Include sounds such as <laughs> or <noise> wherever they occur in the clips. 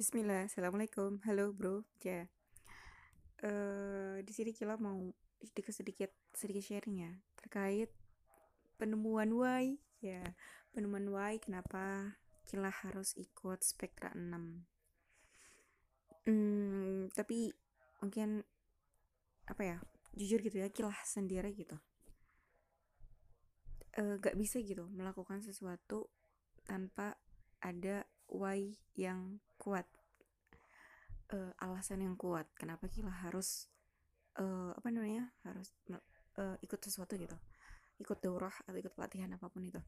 Bismillah, assalamualaikum, halo bro, ya. Eh di sini Kila mau sedikit sedikit sedikit sharing ya terkait penemuan Y, ya penemuan Y kenapa Kila harus ikut Spektra 6 Hmm, tapi mungkin apa ya jujur gitu ya Kila sendiri gitu. Eh, gak bisa gitu melakukan sesuatu tanpa ada why yang kuat uh, alasan yang kuat kenapa kita harus uh, apa namanya harus uh, ikut sesuatu gitu ikut daurah atau ikut pelatihan apa pun itu.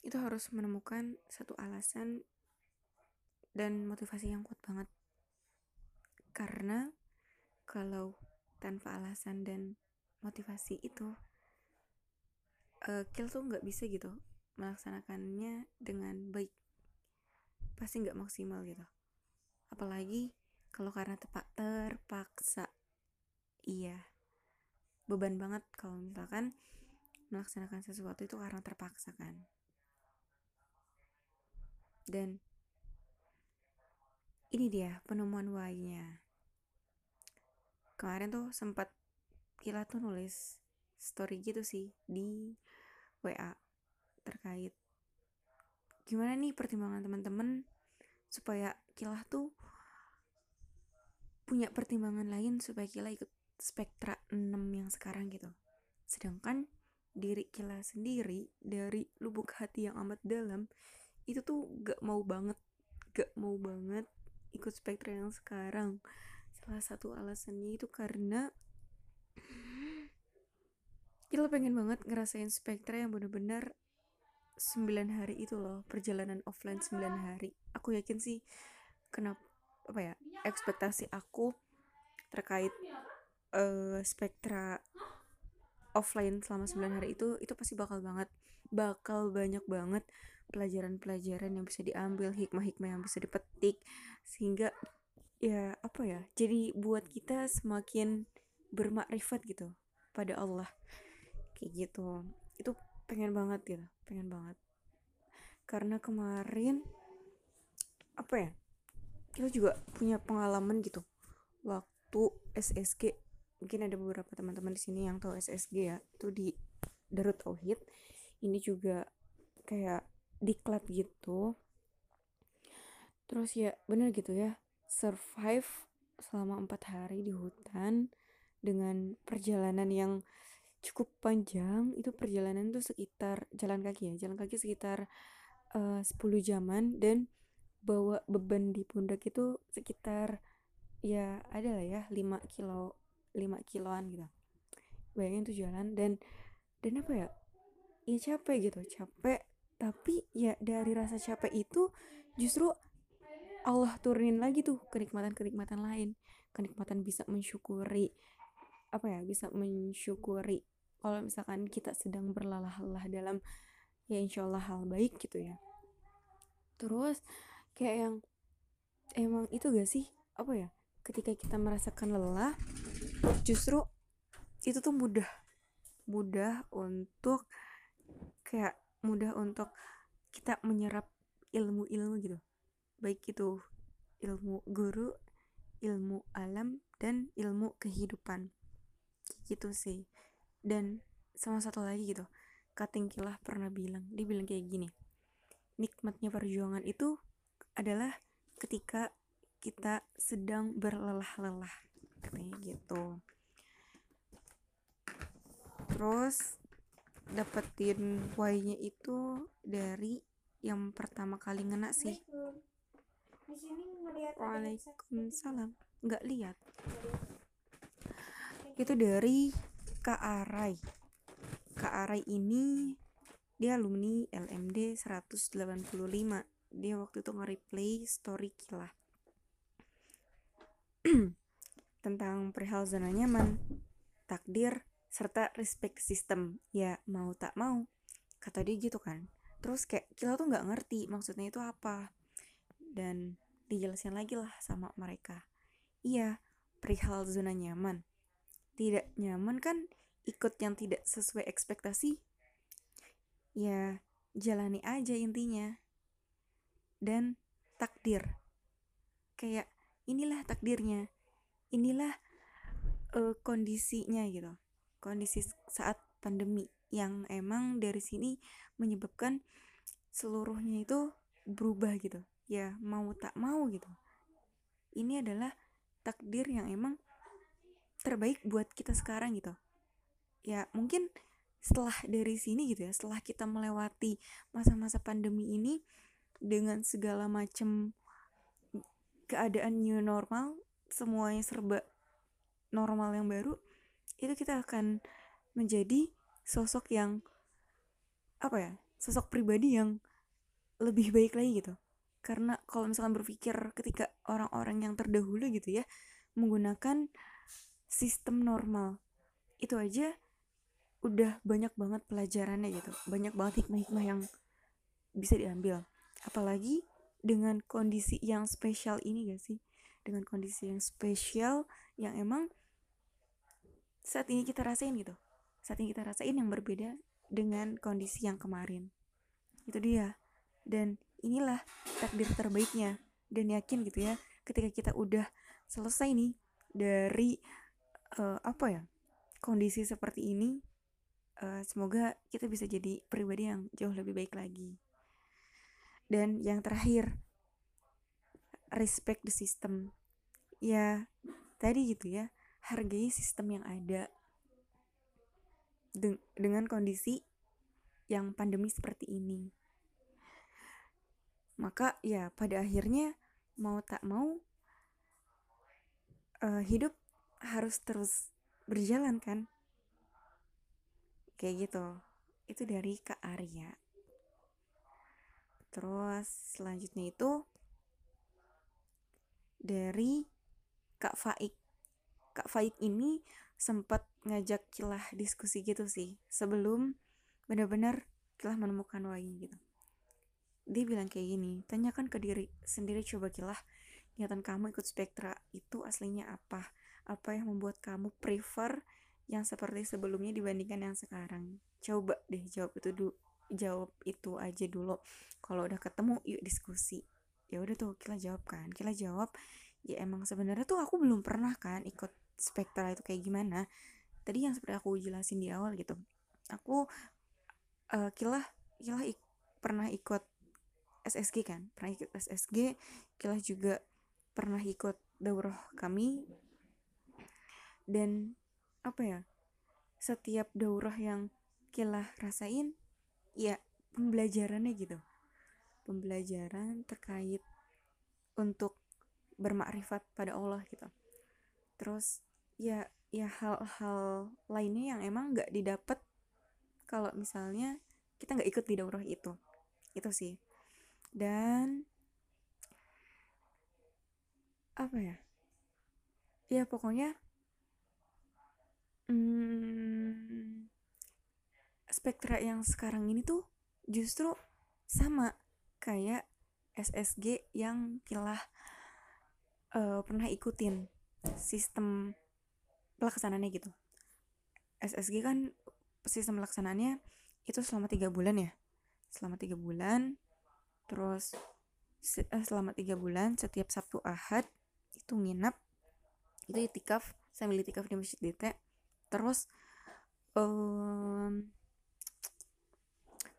Itu harus menemukan satu alasan dan motivasi yang kuat banget. Karena kalau tanpa alasan dan motivasi itu uh, kill tuh nggak bisa gitu melaksanakannya dengan baik pasti nggak maksimal gitu. Apalagi kalau karena tepat terpaksa. Iya. Beban banget kalau misalkan melaksanakan sesuatu itu karena terpaksa kan. Dan ini dia penemuan why-nya. Kemarin tuh sempat Kila tuh nulis story gitu sih di WA terkait gimana nih pertimbangan teman-teman supaya Kilah tuh punya pertimbangan lain supaya Kilah ikut spektra 6 yang sekarang gitu. Sedangkan diri Kila sendiri dari lubuk hati yang amat dalam itu tuh gak mau banget gak mau banget ikut spektra yang sekarang. Salah satu alasannya itu karena Kila pengen banget ngerasain spektra yang bener-bener 9 hari itu loh perjalanan offline 9 hari. Aku yakin sih kenapa apa ya ekspektasi aku terkait uh, spektra offline selama 9 hari itu itu pasti bakal banget bakal banyak banget pelajaran-pelajaran yang bisa diambil hikmah-hikmah yang bisa dipetik sehingga ya apa ya jadi buat kita semakin bermakrifat gitu pada Allah. Kayak gitu. Itu pengen banget gitu pengen banget. Karena kemarin apa ya kita juga punya pengalaman gitu. Waktu SSG mungkin ada beberapa teman-teman di sini yang tahu SSG ya itu di Darut Tauhid. Ini juga kayak diklat gitu. Terus ya bener gitu ya survive selama empat hari di hutan dengan perjalanan yang cukup panjang itu perjalanan tuh sekitar jalan kaki ya jalan kaki sekitar uh, 10 jaman dan bawa beban di pundak itu sekitar ya ada lah ya 5 kilo 5 kiloan gitu. Bayangin tuh jalan dan dan apa ya ya capek gitu capek tapi ya dari rasa capek itu justru Allah turunin lagi tuh kenikmatan-kenikmatan lain. Kenikmatan bisa mensyukuri apa ya bisa mensyukuri kalau misalkan kita sedang berlalah-lalah dalam ya insya Allah hal baik gitu ya. Terus kayak yang emang itu gak sih? Apa ya? Ketika kita merasakan lelah justru itu tuh mudah mudah untuk kayak mudah untuk kita menyerap ilmu-ilmu gitu. Baik itu ilmu guru ilmu alam dan ilmu kehidupan gitu sih. Dan sama satu lagi gitu Kating Kilah pernah bilang dia bilang kayak gini nikmatnya perjuangan itu adalah ketika kita sedang berlelah-lelah katanya gitu. Terus dapetin why-nya itu dari yang pertama kali ngena sih. Waalaikumsalam. nggak lihat itu dari Kak Arai. Kak Arai ini dia alumni LMD 185 dia waktu itu nge-replay story Kila <clears throat> tentang perihal zona nyaman takdir serta respect system. Ya mau tak mau kata dia gitu kan. Terus kayak Kila tuh nggak ngerti maksudnya itu apa. Dan dijelasin lagi lah sama mereka. Iya perihal zona nyaman tidak nyaman kan ikut yang tidak sesuai ekspektasi ya jalani aja intinya. Dan takdir. Kayak inilah takdirnya. Inilah uh, kondisinya gitu. Kondisi saat pandemi yang emang dari sini menyebabkan seluruhnya itu berubah gitu. Ya mau tak mau gitu. Ini adalah takdir yang emang terbaik buat kita sekarang gitu. Ya mungkin setelah dari sini gitu ya setelah kita melewati masa-masa pandemi ini dengan segala macam keadaan new normal semuanya serba normal yang baru itu kita akan menjadi sosok yang apa ya sosok pribadi yang lebih baik lagi gitu. Karena kalau misalkan berpikir ketika orang-orang yang terdahulu gitu ya menggunakan sistem normal. Itu aja udah banyak banget pelajarannya gitu. Banyak banget hikmah-hikmah yang bisa diambil. Apalagi dengan kondisi yang spesial ini gak sih? Dengan kondisi yang spesial yang emang saat ini kita rasain gitu. Saat ini kita rasain yang berbeda dengan kondisi yang kemarin. Itu dia. Dan inilah takdir terbaiknya. Dan yakin gitu ya ketika kita udah selesai nih dari uh, apa ya kondisi seperti ini uh, semoga kita bisa jadi pribadi yang jauh lebih baik lagi. Dan yang terakhir respect the system. Ya tadi gitu ya hargai sistem yang ada. Den dengan kondisi yang pandemi seperti ini. Maka ya pada akhirnya mau tak mau uh, hidup harus terus berjalan kan? Kayak gitu. Itu dari Kak Arya. Terus selanjutnya itu dari Kak Faik. Kak Faik ini sempat ngajak kilah diskusi gitu sih sebelum benar-benar kilah menemukan wahyu gitu. Dia bilang kayak gini tanyakan ke diri sendiri coba kilah niatan kamu ikut spektra itu aslinya apa apa yang membuat kamu prefer yang seperti sebelumnya dibandingkan yang sekarang? Coba deh jawab itu dulu jawab itu aja dulu. Kalau udah ketemu yuk diskusi. Ya udah tuh kita jawab kan? Kita jawab ya emang sebenarnya tuh aku belum pernah kan ikut spektra itu kayak gimana. Tadi yang seperti aku jelasin di awal gitu aku uh, kilah kilah ik, pernah ikut SSG kan? Pernah ikut SSG kilah juga pernah ikut daurah kami dan apa ya setiap daurah yang kita rasain ya pembelajarannya gitu. Pembelajaran terkait untuk bermakrifat pada Allah gitu. Terus ya ya hal-hal lainnya yang emang nggak didapat kalau misalnya kita nggak ikut di daurah itu. Itu sih. Dan apa ya? Ya pokoknya hmm, spektra yang sekarang ini tuh justru sama kayak SSG yang kilah uh, pernah ikutin sistem pelaksanaannya gitu. SSG kan sistem pelaksanaannya itu selama tiga bulan ya. Selama tiga bulan terus eh, selama tiga bulan setiap Sabtu Ahad itu nginap itu itikaf sambil itikaf di masjid DT terus um,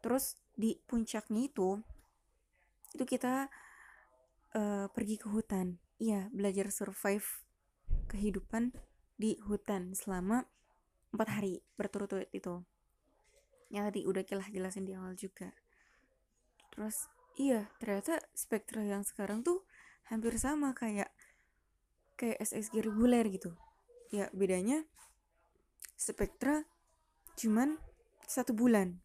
terus di puncaknya itu itu kita uh, pergi ke hutan. Iya belajar survive kehidupan di hutan selama empat hari berturut-turut itu. Yang tadi udah kilah jelasin di awal juga. Terus iya ternyata spektra yang sekarang tuh hampir sama kayak kayak SSG reguler gitu. Ya bedanya Spektra cuman satu bulan.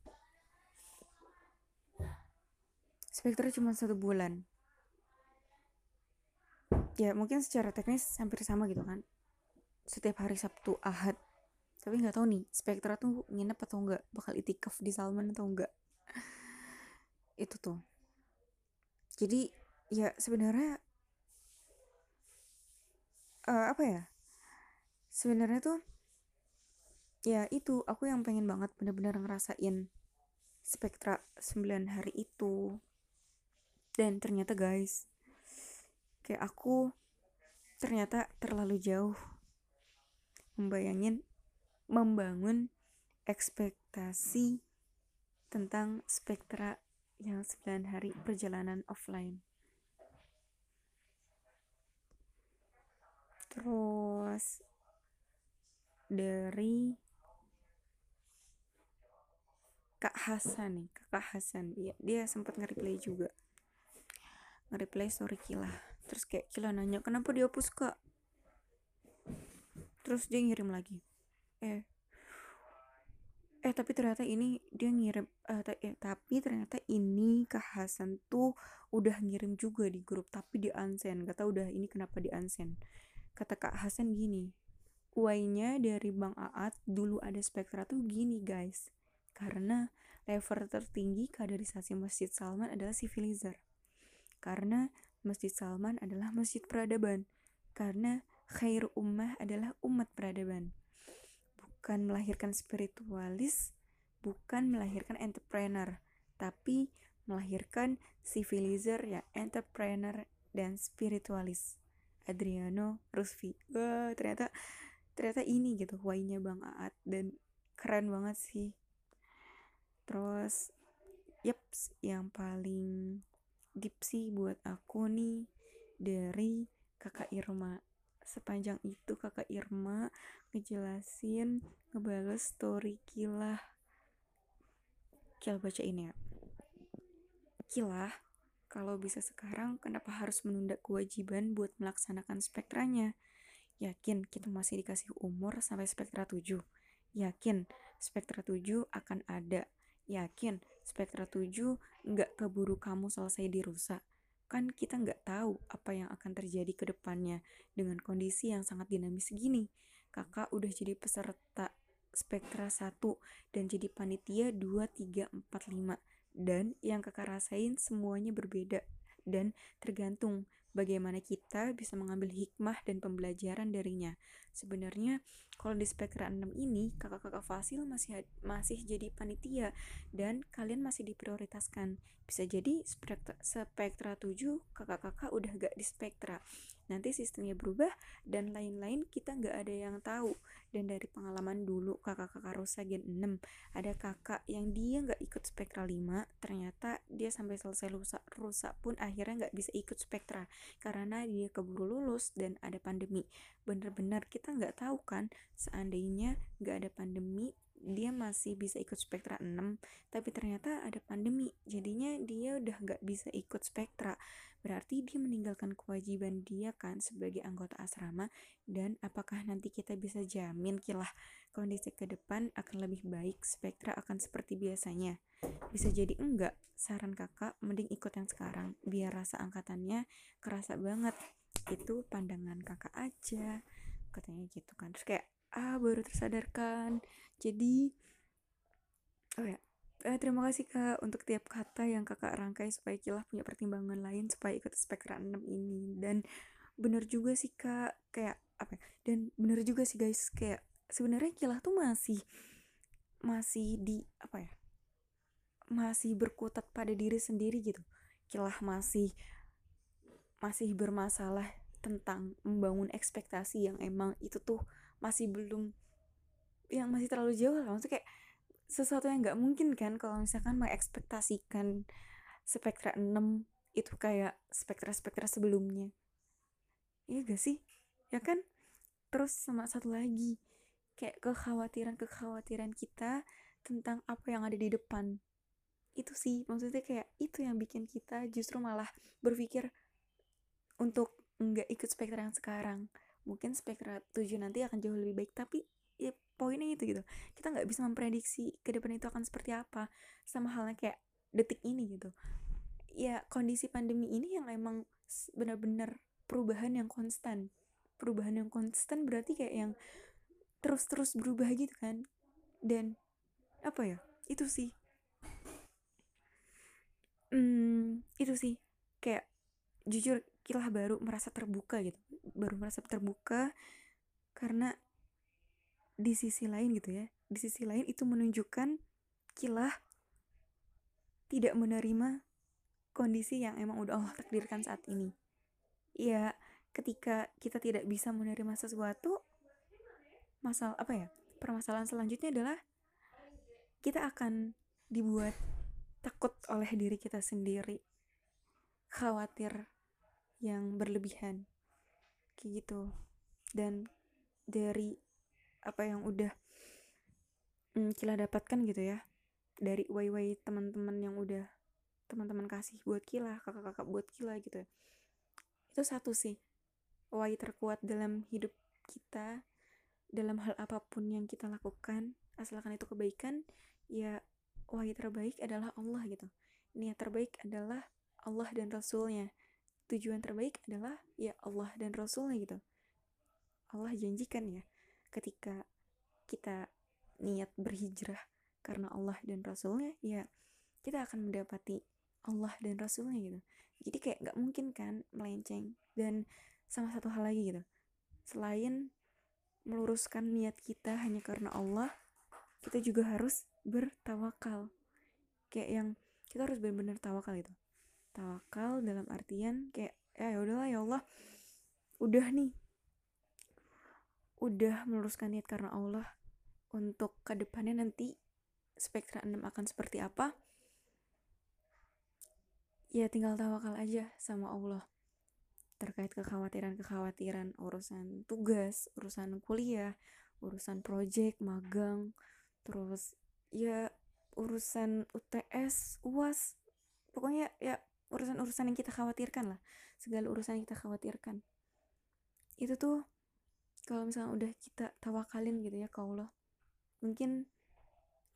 Spektra cuma satu bulan. Ya mungkin secara teknis hampir sama gitu kan. Setiap hari Sabtu Ahad. Tapi nggak tahu nih Spektra tuh nginep atau enggak, bakal itikaf di Salman atau enggak. <laughs> Itu tuh. Jadi ya sebenarnya uh, apa ya? Sebenarnya tuh ya itu. Aku yang pengen banget bener-bener ngerasain spektra 9 hari itu. Dan ternyata guys kayak aku ternyata terlalu jauh membayangin membangun ekspektasi tentang spektra yang 9 hari perjalanan offline. Terus dari Kak Hasan nih Kak Hasan. Dia dia sempat nge-replay juga. Nge-replay story Kila. Terus kayak Kila nanya kenapa dihapus kak? Terus dia ngirim lagi. Eh eh tapi ternyata ini dia ngirim uh, eh, tapi ternyata ini Kak Hasan tuh udah ngirim juga di grup tapi di unsend gak tau udah ini kenapa di unsend kata Kak Hasan gini Y-nya dari Bang Aat dulu ada spektra tuh gini guys karena level tertinggi kaderisasi Masjid Salman adalah civilizer karena Masjid Salman adalah <laughs> masjid peradaban karena khair ummah adalah umat peradaban bukan melahirkan spiritualis, bukan melahirkan entrepreneur, tapi melahirkan civilizer ya entrepreneur dan spiritualis. Adriano Rusfi. Wah, ternyata ternyata ini gitu why-nya Bang Aat dan keren banget sih. Terus yeps yang paling deep sih buat aku nih dari kakak Irma. Sepanjang itu kakak Irma ngejelasin ngebales story Kilah. Kil bacain ya. Kilah kalau bisa sekarang kenapa harus menunda kewajiban buat melaksanakan spektranya? Yakin kita masih dikasih umur sampai spektra 7 yakin spektra 7 akan ada yakin spektra 7 nggak keburu kamu selesai dirusak kan kita nggak tahu apa yang akan terjadi ke depannya dengan kondisi yang sangat dinamis segini. Kakak udah jadi peserta spektra 1 dan jadi panitia 2, 3, 4, 5. Dan yang kakak rasain semuanya berbeda dan tergantung bagaimana kita bisa mengambil hikmah dan pembelajaran darinya. Sebenarnya kalau di spektra 6 ini kakak-kakak fasil masih masih jadi panitia dan kalian masih diprioritaskan. Bisa jadi spektra, spektra 7 kakak-kakak udah gak di spektra nanti sistemnya berubah dan lain-lain kita nggak ada yang tahu. Dan dari pengalaman dulu kakak-kakak Rosa Gen 6 ada kakak yang dia nggak ikut spektra 5 ternyata dia sampai selesai rusak rusak pun akhirnya nggak bisa ikut spektra karena dia keburu lulus dan ada pandemi. Bener-bener kita nggak tahu kan seandainya nggak ada pandemi masih bisa ikut spektra 6 tapi ternyata ada pandemi. Jadinya dia udah gak bisa ikut spektra berarti dia meninggalkan kewajiban dia kan sebagai anggota asrama dan apakah nanti kita bisa jamin kilah kondisi ke depan akan lebih baik spektra akan seperti biasanya? Bisa jadi enggak? Saran kakak mending ikut yang sekarang biar rasa angkatannya kerasa banget. Itu pandangan kakak aja. Katanya gitu kan. Terus kayak ah baru tersadarkan. Jadi oh ya eh, terima kasih kak untuk tiap kata yang kakak rangkai supaya kilah punya pertimbangan lain supaya ikut spektra 6 ini. Dan bener juga sih kak kayak apa ya, dan bener juga sih guys kayak sebenarnya kilah tuh masih masih di apa ya masih berkutat pada diri sendiri gitu. Kilah masih masih bermasalah tentang membangun ekspektasi yang emang itu tuh masih belum yang masih terlalu jauh lah. Maksudnya kayak sesuatu yang nggak mungkin kan kalau misalkan mengekspektasikan spektra 6 itu kayak spektra-spektra sebelumnya. Iya gak sih? Ya kan? Terus sama satu lagi kayak kekhawatiran-kekhawatiran kita tentang apa yang ada di depan. Itu sih maksudnya kayak itu yang bikin kita justru malah berpikir untuk nggak ikut spektra yang sekarang. Mungkin spektra 7 nanti akan jauh lebih baik tapi poinnya itu gitu. Kita nggak bisa memprediksi ke depan itu akan seperti apa sama halnya kayak detik ini gitu. Ya kondisi pandemi ini yang emang benar-benar perubahan yang konstan. Perubahan yang konstan berarti kayak yang terus-terus berubah gitu kan. Dan apa ya itu sih. Hmm, itu sih. Kayak jujur kilah baru merasa terbuka gitu. Baru merasa terbuka karena di sisi lain gitu ya. Di sisi lain itu menunjukkan kilah tidak menerima kondisi yang emang udah Allah takdirkan saat ini. Ya ketika kita tidak bisa menerima sesuatu masalah apa ya permasalahan selanjutnya adalah kita akan dibuat takut oleh diri kita sendiri khawatir yang berlebihan kayak gitu. Dan dari apa yang udah mm, Kila dapatkan gitu ya dari way-way teman-teman yang udah teman-teman kasih buat Kila kakak-kakak buat Kila gitu. Itu satu sih way terkuat dalam hidup kita dalam hal apa pun yang kita lakukan asalkan itu kebaikan ya way terbaik adalah Allah gitu. Niat terbaik adalah Allah dan Rasulnya. Tujuan terbaik adalah ya Allah dan Rasulnya gitu. Allah janjikan ya ketika kita niat berhijrah karena Allah dan Rasulnya ya kita akan mendapati Allah dan Rasulnya gitu. Jadi kayak nggak mungkin kan melenceng. Dan sama satu hal lagi gitu. Selain meluruskan niat kita hanya karena Allah kita juga harus bertawakal. Kayak yang kita harus benar-benar tawakal gitu. Tawakal dalam artian kayak ya, ya udahlah ya Allah. Udah nih udah meluruskan niat karena Allah untuk ke depannya nanti spektra 6 akan seperti apa ya tinggal tawakal aja sama Allah terkait kekhawatiran-kekhawatiran urusan tugas, urusan kuliah, urusan project, magang, terus ya urusan UTS, UAS, pokoknya ya urusan-urusan yang kita khawatirkan lah segala urusan yang kita khawatirkan. Itu tuh kalau misalnya udah kita tawakalin gitu ya ke Allah mungkin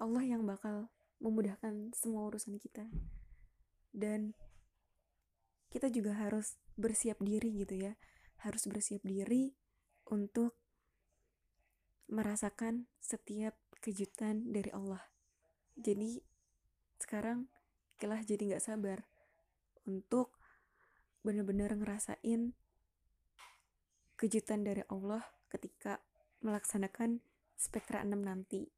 Allah yang bakal memudahkan semua urusan kita. Dan kita juga harus bersiap diri gitu ya. Harus bersiap diri untuk merasakan setiap kejutan dari Allah. Jadi sekarang kelah jadi nggak sabar untuk benar-benar ngerasain kejutan dari Allah ketika melaksanakan spektra 6 nanti.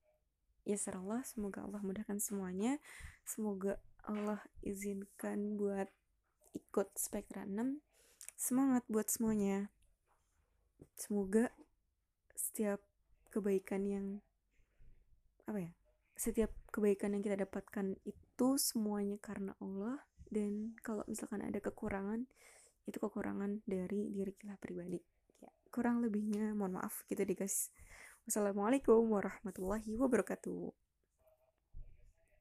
Ya Allah, semoga Allah mudahkan semuanya. Semoga Allah izinkan buat ikut spektra 6. Semangat buat semuanya. Semoga setiap kebaikan yang apa ya? Setiap kebaikan yang kita dapatkan itu semuanya karena Allah dan kalau misalkan ada kekurangan itu kekurangan dari diri kita pribadi kurang lebihnya. Mohon maaf gitu deh guys. Wassalamualaikum warahmatullahi wabarakatuh